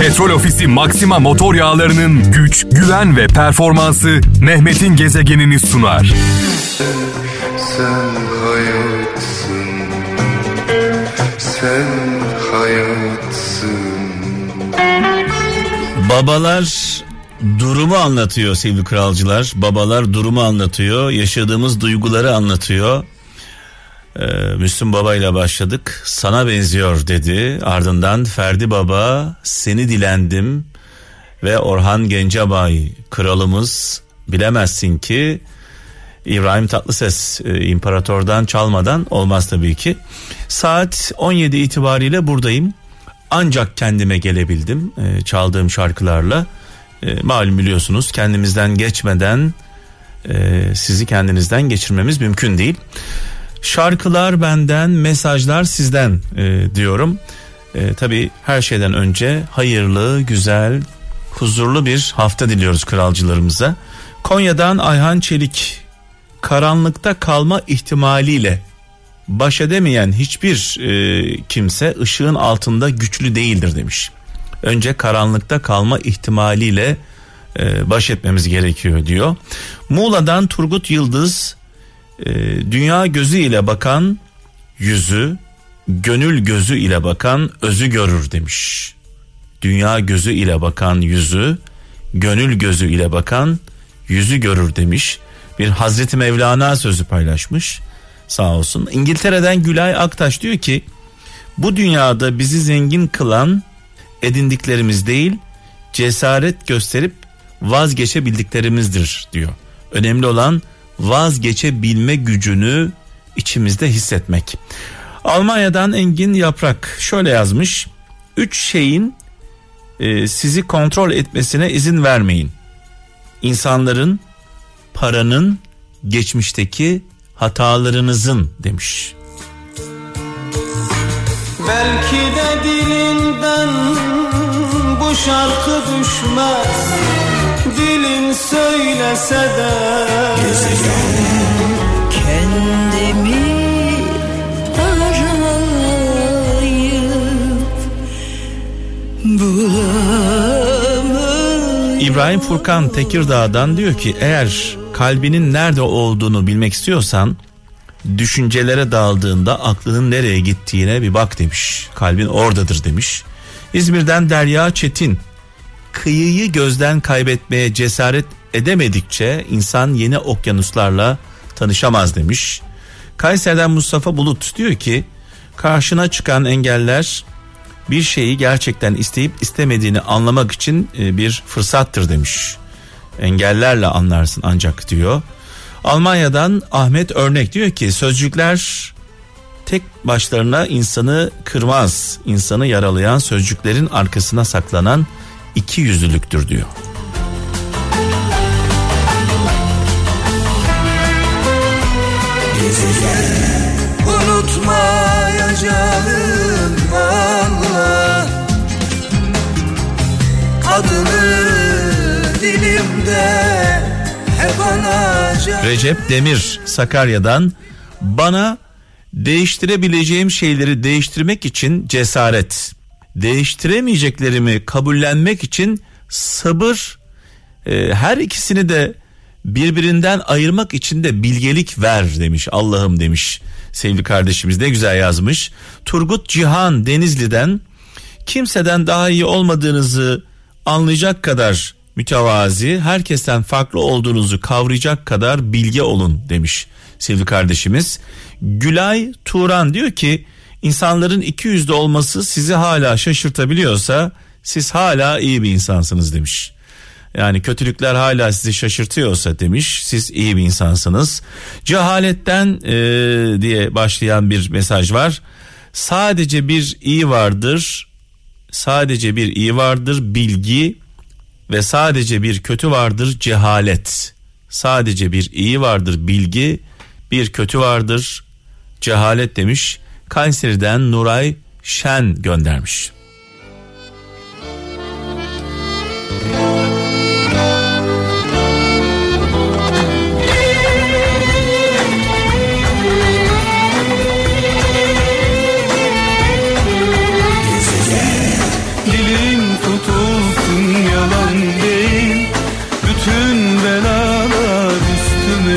Petrol Ofisi Maxima motor yağlarının güç, güven ve performansı Mehmet'in gezegenini sunar. Sen hayatsın Sen hayatsın Babalar durumu anlatıyor sevgili kralcılar. Babalar durumu anlatıyor. Yaşadığımız duyguları anlatıyor. Ee, Müslüm Baba ile başladık. Sana benziyor dedi. Ardından Ferdi Baba seni dilendim ve Orhan Gencebay kralımız bilemezsin ki İbrahim Tatlıses e, imparatordan çalmadan olmaz tabii ki. Saat 17 itibariyle buradayım. Ancak kendime gelebildim e, çaldığım şarkılarla. E, malum biliyorsunuz kendimizden geçmeden e, sizi kendinizden geçirmemiz mümkün değil. Şarkılar benden, mesajlar sizden e, diyorum. E, tabii her şeyden önce hayırlı, güzel, huzurlu bir hafta diliyoruz kralcılarımıza. Konya'dan Ayhan Çelik karanlıkta kalma ihtimaliyle baş edemeyen hiçbir e, kimse ışığın altında güçlü değildir demiş. Önce karanlıkta kalma ihtimaliyle e, baş etmemiz gerekiyor diyor. Muğla'dan Turgut Yıldız e, dünya gözü ile bakan yüzü, gönül gözü ile bakan özü görür demiş. Dünya gözü ile bakan yüzü, gönül gözü ile bakan yüzü görür demiş. Bir Hazreti Mevlana sözü paylaşmış sağ olsun. İngiltere'den Gülay Aktaş diyor ki bu dünyada bizi zengin kılan edindiklerimiz değil cesaret gösterip vazgeçebildiklerimizdir diyor. Önemli olan vazgeçebilme gücünü içimizde hissetmek. Almanya'dan Engin Yaprak şöyle yazmış. Üç şeyin e, sizi kontrol etmesine izin vermeyin. İnsanların, paranın, geçmişteki hatalarınızın demiş. Belki de dilinden bu şarkı düşmez söylese de Kendimi arayıp bulamıyorum. İbrahim Furkan Tekirdağ'dan diyor ki eğer kalbinin nerede olduğunu bilmek istiyorsan düşüncelere daldığında aklının nereye gittiğine bir bak demiş. Kalbin oradadır demiş. İzmir'den Derya Çetin kıyıyı gözden kaybetmeye cesaret edemedikçe insan yeni okyanuslarla tanışamaz demiş. Kayseri'den Mustafa Bulut diyor ki karşına çıkan engeller bir şeyi gerçekten isteyip istemediğini anlamak için e, bir fırsattır demiş. Engellerle anlarsın ancak diyor. Almanya'dan Ahmet Örnek diyor ki sözcükler tek başlarına insanı kırmaz. insanı yaralayan sözcüklerin arkasına saklanan iki yüzlülüktür diyor. Unutmayacağım valla Adını dilimde hep anacağım. Recep Demir Sakarya'dan bana değiştirebileceğim şeyleri değiştirmek için cesaret, değiştiremeyeceklerimi kabullenmek için sabır, e, her ikisini de birbirinden ayırmak için de bilgelik ver demiş Allah'ım demiş sevgili kardeşimiz ne güzel yazmış. Turgut Cihan Denizli'den kimseden daha iyi olmadığınızı anlayacak kadar mütevazi, herkesten farklı olduğunuzu kavrayacak kadar bilge olun demiş sevgili kardeşimiz. Gülay Turan diyor ki insanların iki yüzlü olması sizi hala şaşırtabiliyorsa siz hala iyi bir insansınız demiş. Yani kötülükler hala sizi şaşırtıyorsa demiş siz iyi bir insansınız. Cehaletten e, diye başlayan bir mesaj var. Sadece bir iyi vardır. Sadece bir iyi vardır bilgi ve sadece bir kötü vardır cehalet. Sadece bir iyi vardır bilgi, bir kötü vardır cehalet demiş. Kayseri'den Nuray Şen göndermiş.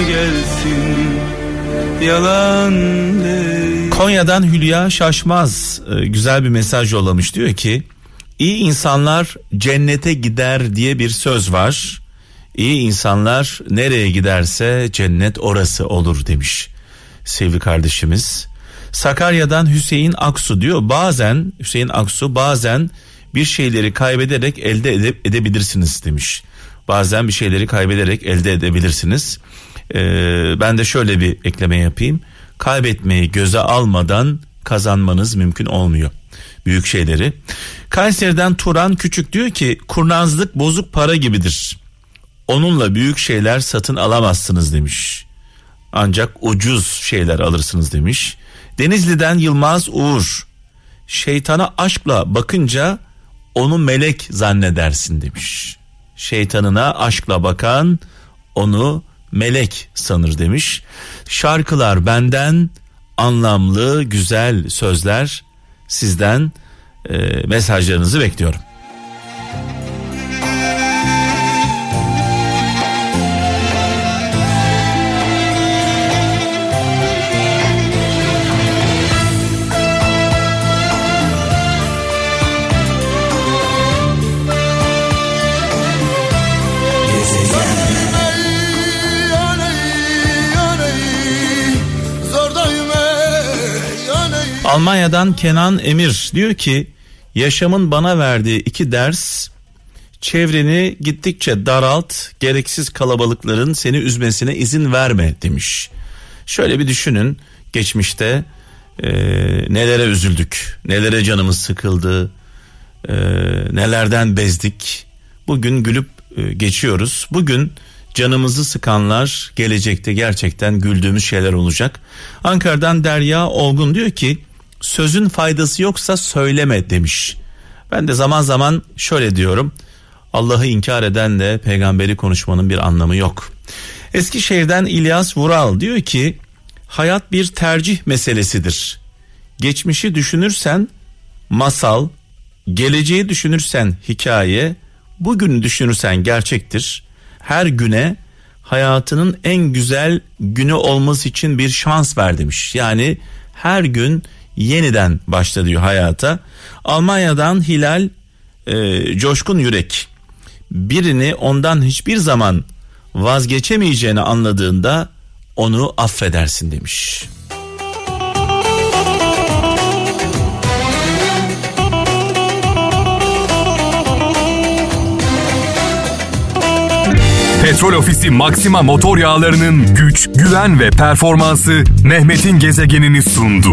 gelsin Yalan değil Konya'dan Hülya Şaşmaz e, güzel bir mesaj yollamış diyor ki iyi insanlar cennete gider diye bir söz var. İyi insanlar nereye giderse cennet orası olur demiş sevgili kardeşimiz. Sakarya'dan Hüseyin Aksu diyor bazen Hüseyin Aksu bazen bir şeyleri kaybederek elde ede- edebilirsiniz demiş. Bazen bir şeyleri kaybederek elde edebilirsiniz. Ee, ben de şöyle bir ekleme yapayım. Kaybetmeyi göze almadan kazanmanız mümkün olmuyor. Büyük şeyleri. Kayseri'den Turan Küçük diyor ki kurnazlık bozuk para gibidir. Onunla büyük şeyler satın alamazsınız demiş. Ancak ucuz şeyler alırsınız demiş. Denizli'den Yılmaz Uğur. Şeytana aşkla bakınca onu melek zannedersin demiş. Şeytanına aşkla bakan onu melek sanır demiş. Şarkılar benden anlamlı güzel sözler sizden e, mesajlarınızı bekliyorum. Almanya'dan Kenan Emir diyor ki yaşamın bana verdiği iki ders çevreni gittikçe daralt gereksiz kalabalıkların seni üzmesine izin verme demiş. Şöyle bir düşünün geçmişte e, nelere üzüldük nelere canımız sıkıldı e, nelerden bezdik bugün gülüp e, geçiyoruz bugün canımızı sıkanlar gelecekte gerçekten güldüğümüz şeyler olacak. Ankara'dan Derya Olgun diyor ki sözün faydası yoksa söyleme demiş. Ben de zaman zaman şöyle diyorum. Allah'ı inkar eden de peygamberi konuşmanın bir anlamı yok. Eskişehir'den İlyas Vural diyor ki hayat bir tercih meselesidir. Geçmişi düşünürsen masal, geleceği düşünürsen hikaye, bugünü düşünürsen gerçektir. Her güne hayatının en güzel günü olması için bir şans ver demiş. Yani her gün yeniden başla hayata. Almanya'dan Hilal e, Coşkun Yürek birini ondan hiçbir zaman vazgeçemeyeceğini anladığında onu affedersin demiş. Petrol Ofisi Maxima motor yağlarının güç, güven ve performansı Mehmet'in gezegenini sundu.